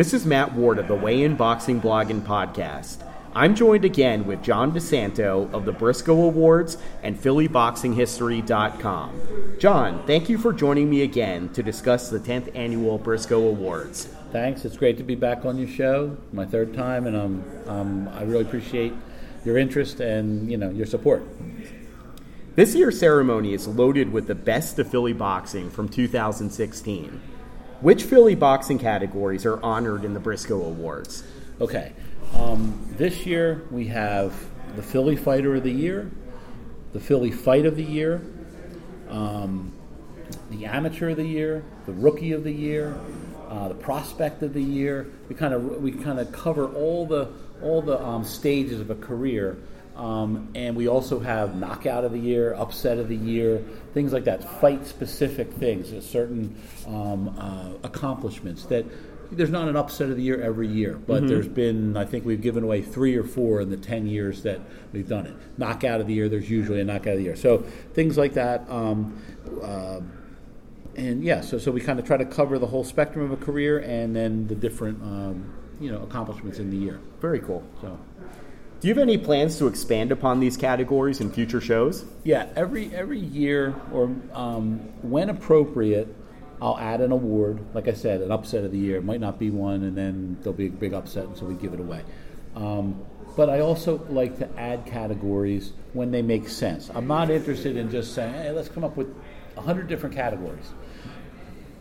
This is Matt Ward of the Weigh In Boxing Blog and Podcast. I'm joined again with John DiSanto of the Briscoe Awards and PhillyBoxingHistory.com. John, thank you for joining me again to discuss the 10th Annual Briscoe Awards. Thanks. It's great to be back on your show, my third time, and um, um, I really appreciate your interest and you know your support. This year's ceremony is loaded with the best of Philly boxing from 2016. Which Philly boxing categories are honored in the Briscoe Awards? Okay. Um, this year we have the Philly Fighter of the Year, the Philly Fight of the Year, um, the Amateur of the Year, the Rookie of the Year, uh, the Prospect of the Year. We kind of we kind of cover all the all the um, stages of a career. Um, and we also have knockout of the year, upset of the year, things like that, fight specific things, certain um, uh, accomplishments that there's not an upset of the year every year, but mm-hmm. there's been, I think we've given away three or four in the 10 years that we've done it. Knockout of the year, there's usually a knockout of the year. So things like that. Um, uh, and yeah, so, so we kind of try to cover the whole spectrum of a career and then the different um, you know accomplishments in the year. Very cool. So. Do you have any plans to expand upon these categories in future shows? Yeah, every every year or um, when appropriate, I'll add an award. Like I said, an upset of the year it might not be one, and then there'll be a big upset, and so we give it away. Um, but I also like to add categories when they make sense. I'm not interested in just saying, "Hey, let's come up with hundred different categories."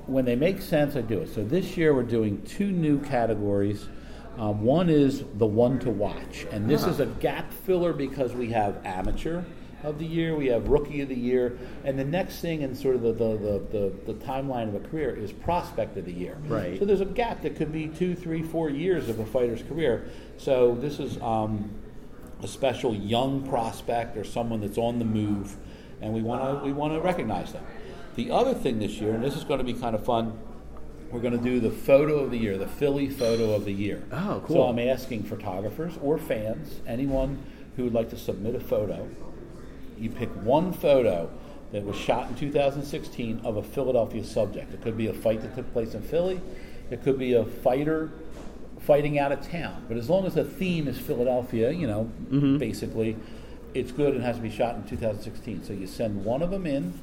When they make sense, I do it. So this year we're doing two new categories um, one is the one to watch, and this uh-huh. is a gap filler because we have amateur of the year, we have rookie of the year, and the next thing in sort of the, the, the, the, the timeline of a career is prospect of the year. Right. So there's a gap that could be two, three, four years of a fighter's career. So this is um, a special young prospect or someone that's on the move, and we want to we want to recognize them. The other thing this year, and this is going to be kind of fun we're going to do the photo of the year, the Philly photo of the year. Oh, cool. So I'm asking photographers or fans, anyone who would like to submit a photo. You pick one photo that was shot in 2016 of a Philadelphia subject. It could be a fight that took place in Philly. It could be a fighter fighting out of town. But as long as the theme is Philadelphia, you know, mm-hmm. basically, it's good and has to be shot in 2016. So you send one of them in,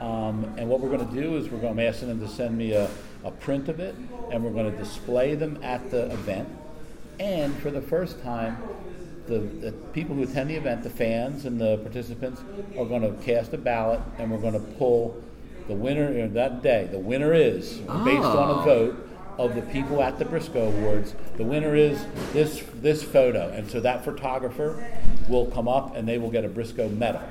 um, and what we're going to do is we're going to ask them to send me a a print of it, and we're going to display them at the event. And for the first time, the, the, people who attend the event, the fans and the participants, are going to cast a ballot, and we're going to pull the winner that day. The winner is oh. based on a ah. vote of the people at the Briscoe Awards. The winner is this this photo, and so that photographer will come up and they will get a Briscoe medal.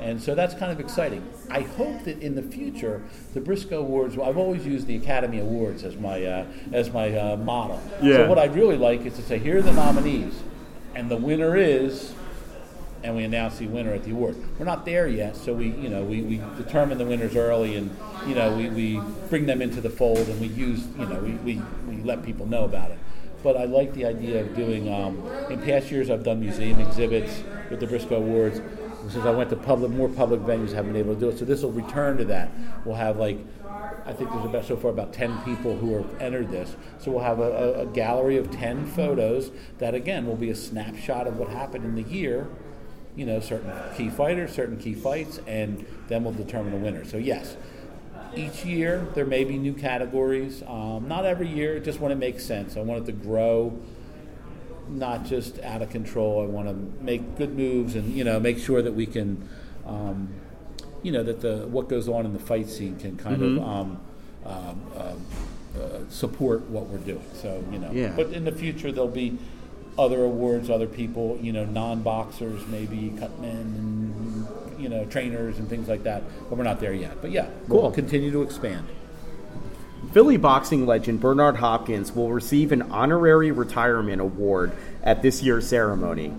And so that's kind of exciting. I hope that in the future, the Briscoe Awards. Well, I've always used the Academy Awards as my uh, as my uh, model. Yeah. So what I'd really like is to say, here are the nominees, and the winner is, and we announce the winner at the award. We're not there yet, so we you know we, we determine the winners early, and you know we, we bring them into the fold, and we use you know we, we, we let people know about it but I like the idea of doing. Um, in past years, I've done museum exhibits with the Briscoe Awards since I went to public, more public venues, haven't been able to do it. So this will return to that. We'll have like, I think there's about so far about 10 people who have entered this. So we'll have a, a gallery of 10 photos that again will be a snapshot of what happened in the year. You know, certain key fighters, certain key fights, and then we'll determine a winner. So yes, each year there may be new categories. Um, not every year, just when it makes sense. I want it to grow not just out of control. I want to make good moves and you know make sure that we can, um, you know, that the what goes on in the fight scene can kind mm-hmm. of um, um, uh, uh, support what we're doing. So you know, yeah. but in the future there'll be other awards, other people, you know, non-boxers, maybe cutmen and you know trainers and things like that. But we're not there yet. But yeah, cool. We'll continue to expand. Philly boxing legend Bernard Hopkins will receive an honorary retirement award at this year's ceremony.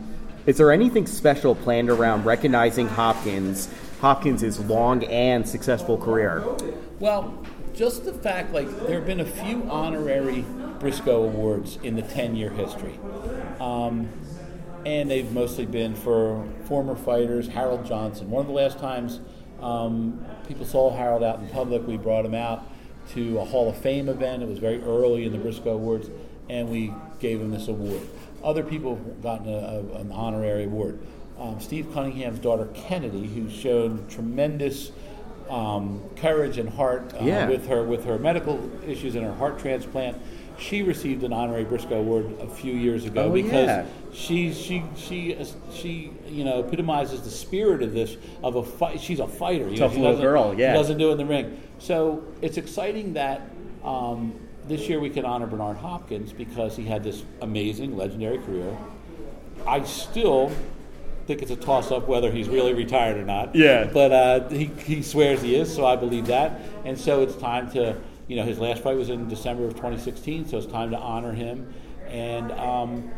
Is there anything special planned around recognizing Hopkins Hopkins's long and successful career? Well, just the fact like there have been a few honorary Briscoe awards in the 10-year history. Um, and they've mostly been for former fighters. Harold Johnson. One of the last times um, people saw Harold out in public, we brought him out to a Hall of Fame event. It was very early in the Briscoe Awards, and we gave him this award. Other people have gotten a, a, an honorary award. Um, Steve Cunningham's daughter Kennedy, who showed tremendous um, courage and heart uh, Yeah. with her with her medical issues and her heart transplant. She received an honorary Briscoe Award a few years ago Oh, because yeah. she she she she you know epitomizes the spirit of this of a fight. She's a fighter. You Tough know, little doesn't- girl, yeah. She doesn't do it in the ring. So it's exciting that um, this year we can honor Bernard Hopkins because he had this amazing, legendary career. I still think it's a toss up whether he's really retired or not. Yeah. But uh, he, he swears he is, so I believe that. And so it's time to, you know, his last fight was in December of 2016, so it's time to honor him. And um,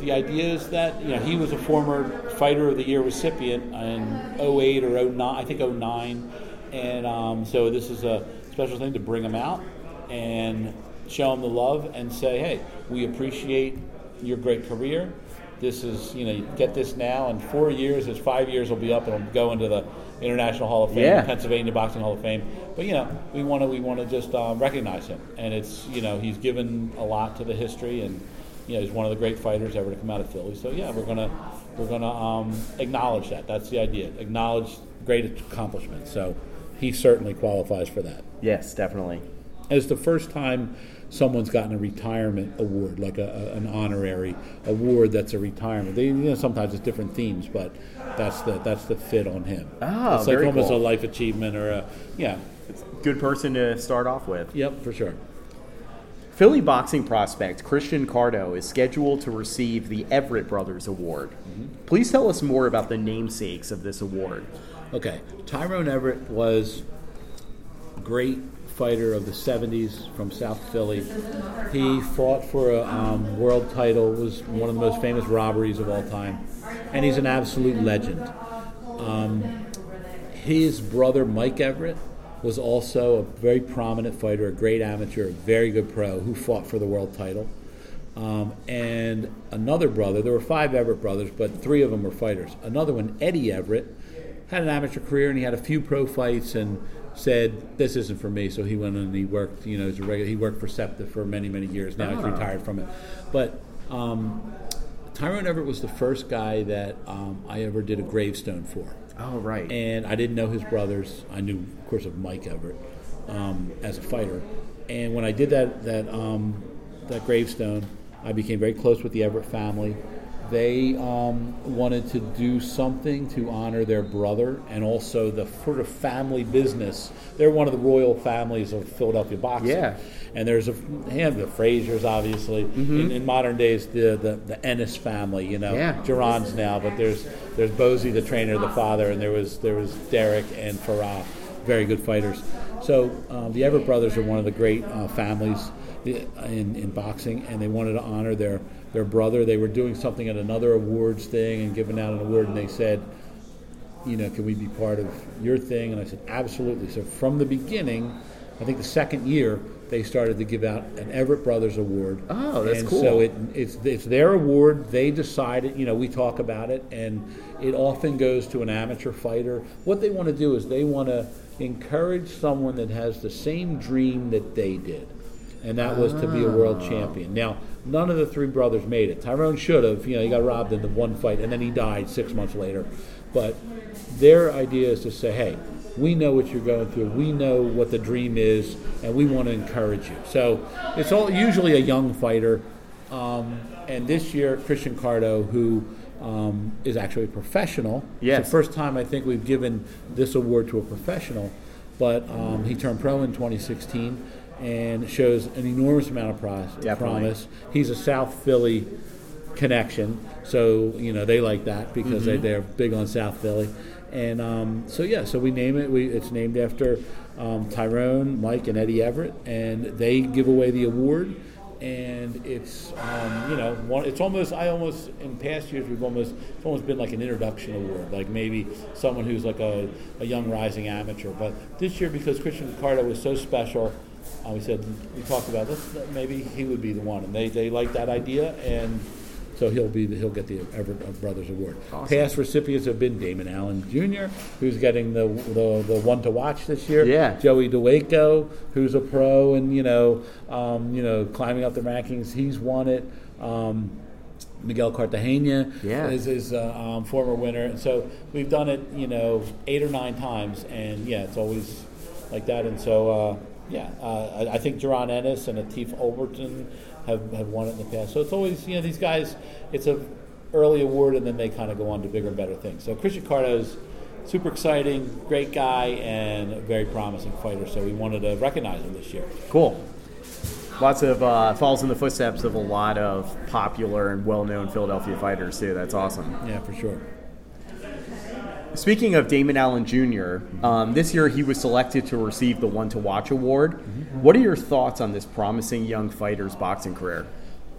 the idea is that, you know, he was a former Fighter of the Year recipient in 08 or 09, I think 09. And um, so this is a special thing to bring him out and show him the love and say, hey, we appreciate your great career. This is, you know, get this now. In four years, it's five years, will be up and it'll go into the International Hall of Fame, Yeah. Pennsylvania Boxing Hall of Fame. But you know, we want to we want to just uh, recognize him, and it's you know he's given a lot to the history, and you know he's one of the great fighters ever to come out of Philly. So yeah, we're gonna we're gonna um, acknowledge that. That's the idea. Acknowledge great accomplishment. So he certainly qualifies for that. Yes, definitely. It's the first time someone's gotten a retirement award, like a, a- an honorary award that's a retirement. They, you know, sometimes it's different themes, but that's the that's the fit on him. Ah, it's like very almost cool. a life achievement or a yeah. Good person to start off with. Yep, for sure. Philly boxing prospect Christian Carto is scheduled to receive the Everett Brothers Award. Please tell us more about the namesakes of this award. Okay, Tyrone Everett was great fighter of the 70s from South Philly. He fought for a um, world title, was one of the most famous robberies of all time, and he's an absolute legend. Um, his brother Mike Everett was also a very prominent fighter, a great amateur, a very good pro who fought for the world title. Um, and another brother, there were five Everett brothers, but three of them were fighters. Another one, Eddie Everett, had an amateur career and he had a few pro fights and said, "This isn't for me." So he went and he worked. You know, as a regular, he worked for SEPTA for many, many years. Now he's Ah. retired from it. But um, Tyrone Everett was the first guy that um, I ever did a gravestone for Oh, right. and I didn't know his brothers. I knew, of course, of Mike Everett um, as a fighter. And when I did that that um, that gravestone, I became very close with the Everett family. They um, wanted to do something to honor their brother and also the sort of family business. They're one of the royal families of Philadelphia boxing. Yeah. And there's a have the Fraziers, obviously. In, in modern days, the, the the Ennis family, you know, Yeah. Duran's now, but there's there's Bozy, the trainer, the father, and there was there was Derek and Farah, very good fighters. So um, the Everett brothers are one of the great uh, families in, in boxing, and they wanted to honor their their brother. They were doing something at another awards thing and giving out an award, and they said, you know, can we be part of your thing? And I said, absolutely. So from the beginning, I think the second year, they started to give out an Everett Brothers Award. Oh, that's cool. and cool. So it, it's it's their award. They decide it. You know, we talk about it, and it often goes to an amateur fighter. What they want to do is they want to encourage someone that has the same dream that they did, and that was to be a world champion. Now, none of the three brothers made it. Tyrone should have. You know, he got robbed in the one fight, and then he died six months later. But their idea is to say, hey, we know what you're going through. We know what the dream is, and we want to encourage you. So it's all usually a young fighter. Um, and this year, Christian Carto, who um, is actually a professional. Yes. It's the first time I think we've given this award to a professional. But um, he turned pro in 2016 and shows an enormous amount of Definitely. promise. He's a South Philly connection, so you know they like that because they, they're big on South Philly. And um, so yeah, so we name it. We it's named after um, Tyrone, Mike, and Eddie Everett, and they give away the award. And it's um, you know one, it's almost I almost in past years we've almost it's almost been like an introduction award, like maybe someone who's like a, a young rising amateur. But this year because Christian Ricardo was so special, uh, we said we talked about this maybe he would be the one, and they they like that idea and So he'll be the, he'll get the Everett Brothers Award. Awesome. Past recipients have been Damon Allen Jr., who's getting the, the the one to watch this year. Yeah. Joey Dawejko, who's a pro and you know um, you know climbing up the rankings, he's won it. Um, Miguel Cartagena Yeah. is is a um, former winner, and so we've done it you know eight or nine times, and yeah, it's always like that. And so uh, yeah, uh, I, I think Jaron Ennis and Atif Oberlton have, have won it in the past. So it's always you know these guys. It's a early award, and then they kind of go on to bigger and better things. So Christian Carto's super exciting, great guy, and a very promising fighter. So we wanted to recognize him this year. Cool. Lots of uh, falls in the footsteps of a lot of popular and well-known Philadelphia fighters too. That's awesome. Yeah, for sure. Speaking of Damon Allen Jr., um, this year he was selected to receive the One to Watch award. What are your thoughts on this promising young fighter's boxing career?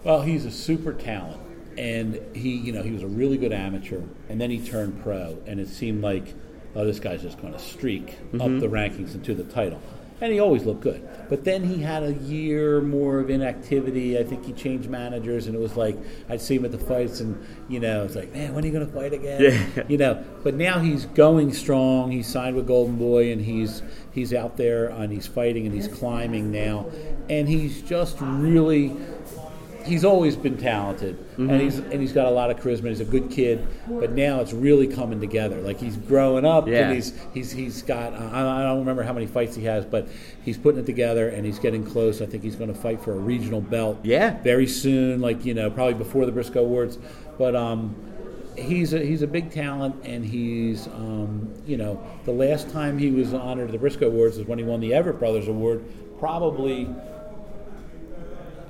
Well, he's a super talent, and he, you know, he was a really good amateur, and then he turned pro, and it seemed like, oh, this guy's just going to streak up the rankings and to the title, and he always looked good. But then he had a year more of inactivity. I think he changed managers, and it was like I'd see him at the fights, and you know, it's like, man, when are you going to fight again? Yeah. You know, but now he's going strong. He's signed with Golden Boy, and he's he's out there and he's fighting and he's climbing now, and he's just really he's always been talented Mm-hmm. and he's and he's got a lot of charisma. He's a good kid, but now it's really coming together. Like he's growing up Yeah. and he's he's he's got I I don't remember how many fights he has, but he's putting it together and he's getting close. I think he's going to fight for a regional belt. Yeah. very soon. Like you know, probably before the Briscoe Awards, but um. He's a, he's a big talent, and he's um, you know the last time he was honored at the Briscoe Awards is when he won the Everett Brothers Award, probably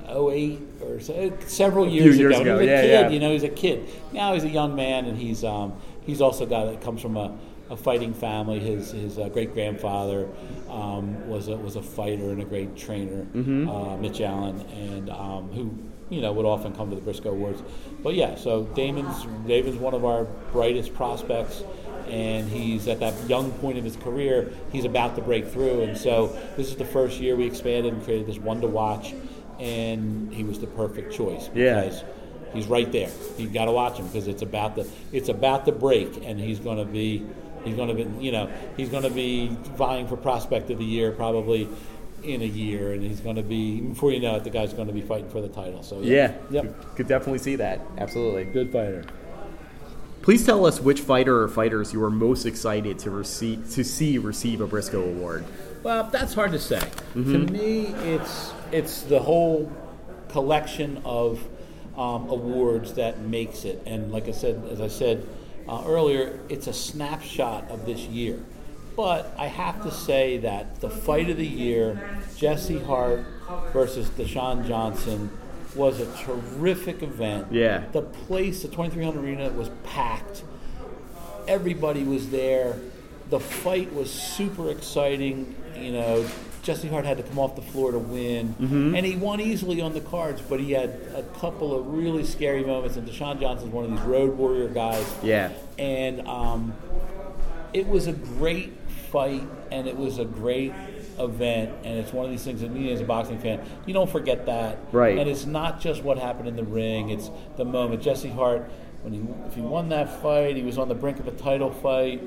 08 or so, several years, years ago. ago, He was a yeah, kid, yeah. you know, he's a kid. Now he's a young man, and he's um, he's also got that comes from a, a fighting family. His his uh, great grandfather um, was a, was a fighter and a great trainer, Mm-hmm. uh, Mitch Allen, and um, who you know would often come to the Briscoe Awards. But yeah, so Damon's Damon's one of our brightest prospects. And he's at that young point of his career. He's about to break through, and so this is the first year we expanded and created this one to watch, and he was the perfect choice Yeah. because he's right there. You got to watch him because it's about the it's about the break, and he's going to be he's going to be you know he's going to be vying for prospect of the year probably in a year, and he's going to be before you know it, the guy's going to be fighting for the title. So Yeah, yep, could definitely see that. Absolutely. good fighter. Please tell us which fighter or fighters you are most excited to receive to see receive a Briscoe Award. Well, that's hard to say. To me, it's it's the whole collection of um, awards that makes it. And like I said, as I said uh, earlier, it's a snapshot of this year. But I have to say that the fight of the year, Jesse Hart versus Dashon Johnson, was a terrific event. Yeah. The place, the 2300 Arena, was packed everybody was there. The fight was super exciting. You know, Jesse Hart had to come off the floor to win, and he won easily on the cards. But he had a couple of really scary moments. And Dashon Johnson's one of these road warrior guys. Yeah. And um, it was a great fight, and it was a great event. And it's one of these things that me as a boxing fan, you don't forget that. Right. And it's not just what happened in the ring; it's the moment. Jesse Hart, when he if he won that fight, he was on the brink of a title fight,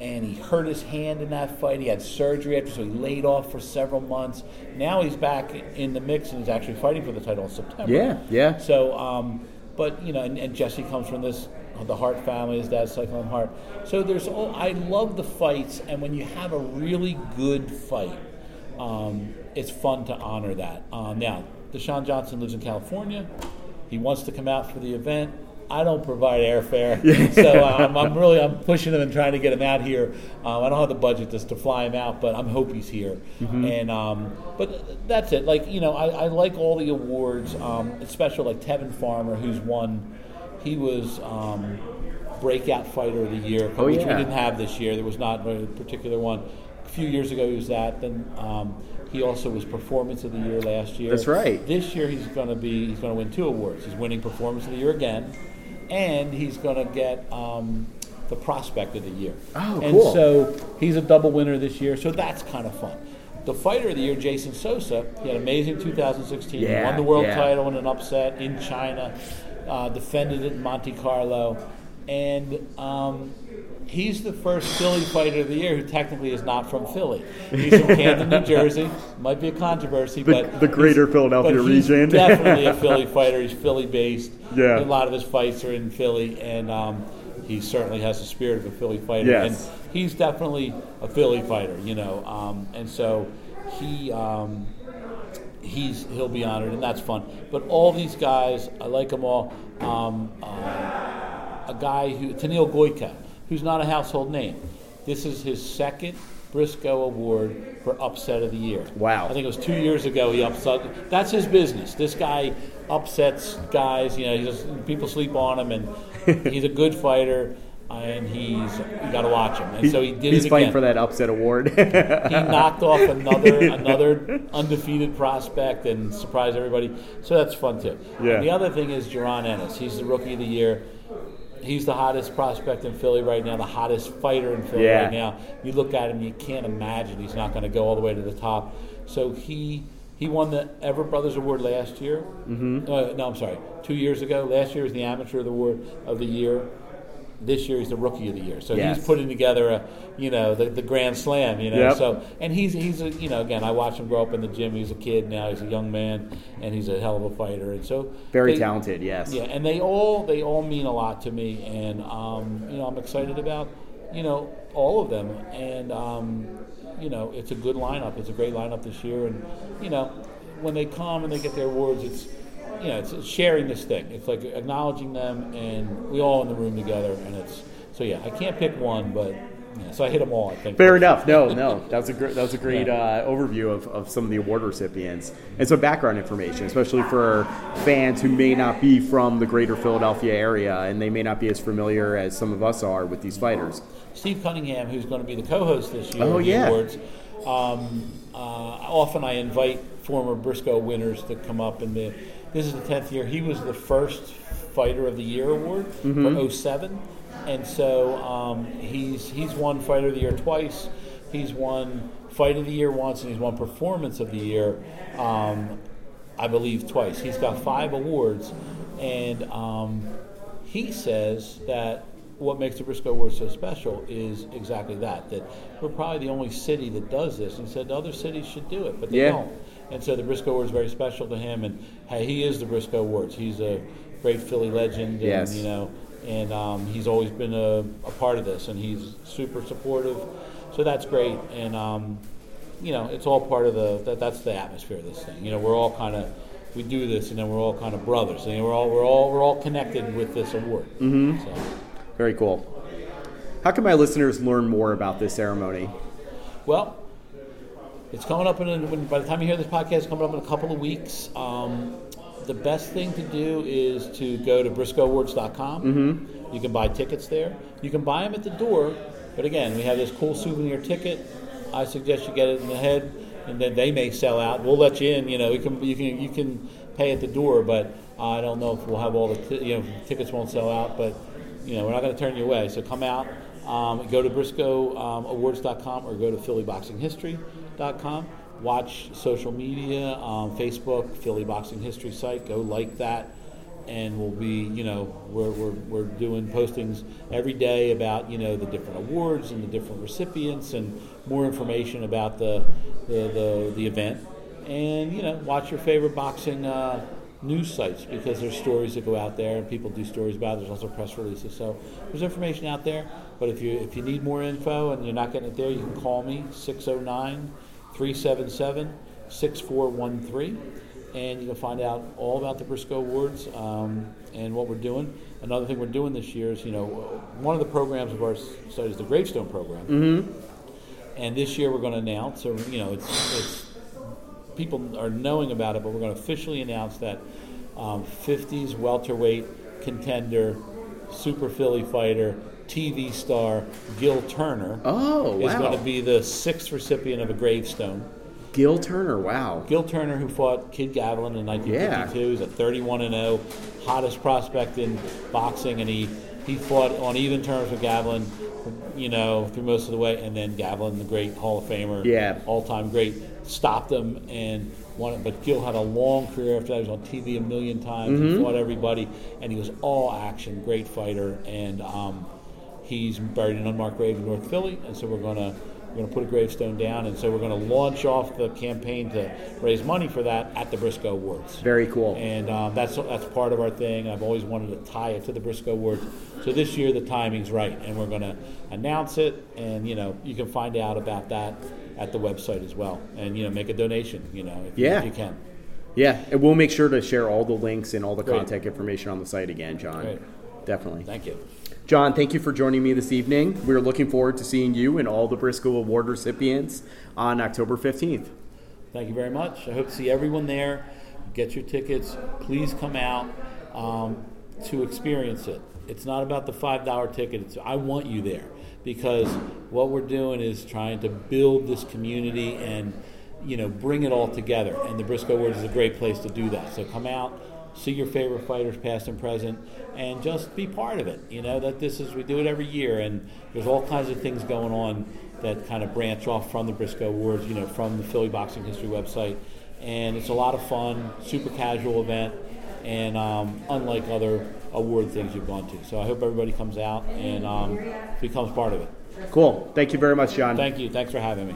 and he hurt his hand in that fight. He had surgery after, so he laid off for several months. Now he's back in the mix and he's actually fighting for the title in September. Yeah, yeah. So, um, but you know, and, and Jesse comes from this the Hart family. His dad's Cyclone Hart. So there's all. I love the fights, and when you have a really good fight, um, it's fun to honor that. Um, now, Dashon Johnson lives in California. He wants to come out for the event. I don't provide airfare, so um, I'm really I'm pushing him and trying to get him out here. Um, I don't have the budget just to fly him out, but I'm hope he's here. And um, but that's it. Like you know, I, I like all the awards, um, especially like Tevin Farmer, who's won. He was um, breakout fighter of the year, Oh, which yeah. we didn't have this year. There was not a particular one. A few years ago, he was that. Then um, he also was performance of the year last year. That's right. This year, he's going to be he's going to win two awards. He's winning performance of the year again, and he's going to get um, the prospect of the year. Oh, and cool. so he's a double winner this year. So that's kind of fun. The fighter of the year, Jason Sosa, he had an amazing 2016. he Yeah, won the world yeah. title in an upset in China. uh, defended it in Monte Carlo, and um, he's the first Philly fighter of the year who technically is not from Philly. He's from Camden, New Jersey. Might be a controversy, The- but the greater Philadelphia region. definitely a Philly fighter. He's Philly based. Yeah. A lot of his fights are in Philly, and um, he certainly has the spirit of a Philly fighter. Yes. And he's definitely a Philly fighter, you know. Um, and so he. Um, he's he'll be honored, and that's fun. But all these guys, I like them all. Um, uh, a guy who Tennille Goyka, who's not a household name. This is his second Briscoe Award for Upset of the Year. Wow. I think it was two years ago he upset. That's his business. This guy upsets guys. You know, he just, people sleep on him, and he's a good fighter. And he's you got to watch him. And so he did He's fighting for that upset award. he knocked off another another undefeated prospect and surprised everybody. So that's fun too. Yeah. And the other thing is Jaron Ennis. He's the rookie of the year. He's the hottest prospect in Philly right now, the hottest fighter in Philly Yeah. right now. You look at him, you can't imagine he's not going to go all the way to the top. So he he won the Ever Brothers Award last year. Mm-hmm. Uh, no, I'm sorry, two years ago. Last year was the Amateur Award of the year. This year he's the Rookie of the Year. So Yes. he's putting together a, you know, the, the Grand Slam. You know, Yep. so and he's he's a you know again I watched him grow up in the gym. He's a kid now. He's a young man, and he's a hell of a fighter. And so Very they- talented, yes. Yeah, and they all they all mean a lot to me, and um, you know I'm excited about you know all of them, and um, you know it's a good lineup. It's a great lineup this year, and you know when they come and they get their awards, it's you know it's sharing this thing. It's like acknowledging them, and we all in the room together, and it's so yeah. I can't pick one, but yeah, so I hit them all. I think. Fair enough. No, no, that was a great, that was a great Yeah. uh, overview of, of some of the award recipients and some background information, especially for fans who may not be from the greater Philadelphia area and they may not be as familiar as some of us are with these fighters. Steve Cunningham, who's going to be the co-host this year Oh, of the yeah. awards. Um, uh, often I invite former Briscoe winners to come up, and the, this is the tenth year. He was the first Fighter of the Year award for 07. and so um, he's he's won Fighter of the Year twice. He's won Fight of the Year once, and he's won Performance of the Year. Um, I believe twice. He's got five awards, and um, he says that what makes the Briscoe Awards so special is exactly that. That we're probably the only city that does this. And he said other cities should do it, but they Yeah. don't. And so the Briscoe Awards is very special to him, and hey, he is the Briscoe Awards. He's a great Philly legend, and Yes. you know, and um, he's always been a, a part of this, and he's super supportive. So that's great, and um, you know, it's all part of the that, that's the atmosphere of this thing. You know, we're all kind of we do this, and then we're all kind of brothers, and we're all we're all we're all connected with this award. Mm-hmm. So, Very cool. How can my listeners learn more about this ceremony? well, it's coming up in a, when, by the time you hear this podcast, it's coming up in a couple of weeks. Um, the best thing to do is to go to BriscoeAwards.com. Mm-hmm. You can buy tickets there. You can buy them at the door, but again, we have this cool souvenir ticket. I suggest you get it in the head, and then they may sell out. We'll let you in. You know, you can you can you can pay at the door, but I don't know if we'll have all the t- you know tickets won't sell out, but you know we're not going to turn you away. So come out. Um, go to BriscoeAwards.com or go to PhillyBoxingHistory.com. Watch social media, um, Facebook, Philly Boxing History site. Go like that, and we'll be, you know, we're, we're, we're doing postings every day about, you know, the different awards and the different recipients and more information about the, the, the, the event. And, you know, watch your favorite boxing uh, news sites because there's stories that go out there and people do stories about it. There's also press releases. So there's information out there. But if you if you need more info and you're not getting it there, you can call me 609 377 6413 and you can find out all about the Briscoe Awards um, and what we're doing. Another thing we're doing this year is, you know, one of the programs of our study is the Gravestone program. Mm-hmm. And this year we're going to announce, so, you know, it's, it's people are knowing about it, but we're going to officially announce that um, 50s welterweight contender, super Philly fighter, TV star Gil Turner Oh, is going to be the sixth recipient of a gravestone. Gil Turner, wow. Gil Turner, who fought Kid Gavilan in 1952, is a 31 and 0, hottest prospect in boxing, and he he fought on even terms with Gavilan, you know, through most of the way, and then Gavilan, the great Hall of Famer, Yeah. all time great, stopped him and won it. but Gil had a long career after that. He was on TV a million times. He fought everybody, and he was all action, great fighter. And um, he's buried in unmarked grave in North Philly, and so we're gonna we're gonna put a gravestone down, and so we're gonna launch off the campaign to raise money for that at the Briscoe Awards. Very cool. And um, that's that's part of our thing. I've always wanted to tie it to the Briscoe Awards. So this year the timing's right, and we're going to announce it. And you know you can find out about that at the website as well, and you know make a donation. You know if, Yeah. if you can. Yeah, and we'll make sure to share all the links and all the Great. contact information on the site again, John. Great. Definitely. Thank you. John, thank you for joining me this evening. We're looking forward to seeing you and all the Briscoe Award recipients on October 15th. Thank you very much. I hope to see everyone there. Get your tickets. Please come out um, to experience it. It's not about the five dollar ticket. It's I want you there because what we're doing is trying to build this community and you know bring it all together. And the Briscoe Awards is a great place to do that. So come out, see your favorite fighters, past and present, and just be part of it. You know that this is we do it every year, and there's all kinds of things going on that kind of branch off from the Briscoe Awards. You know, from the Philly Boxing History website, and it's a lot of fun, super casual event, and um, unlike other award things you've gone to. So I hope everybody comes out and um, becomes part of it. Cool. Thank you very much, John. Thank you. Thanks for having me.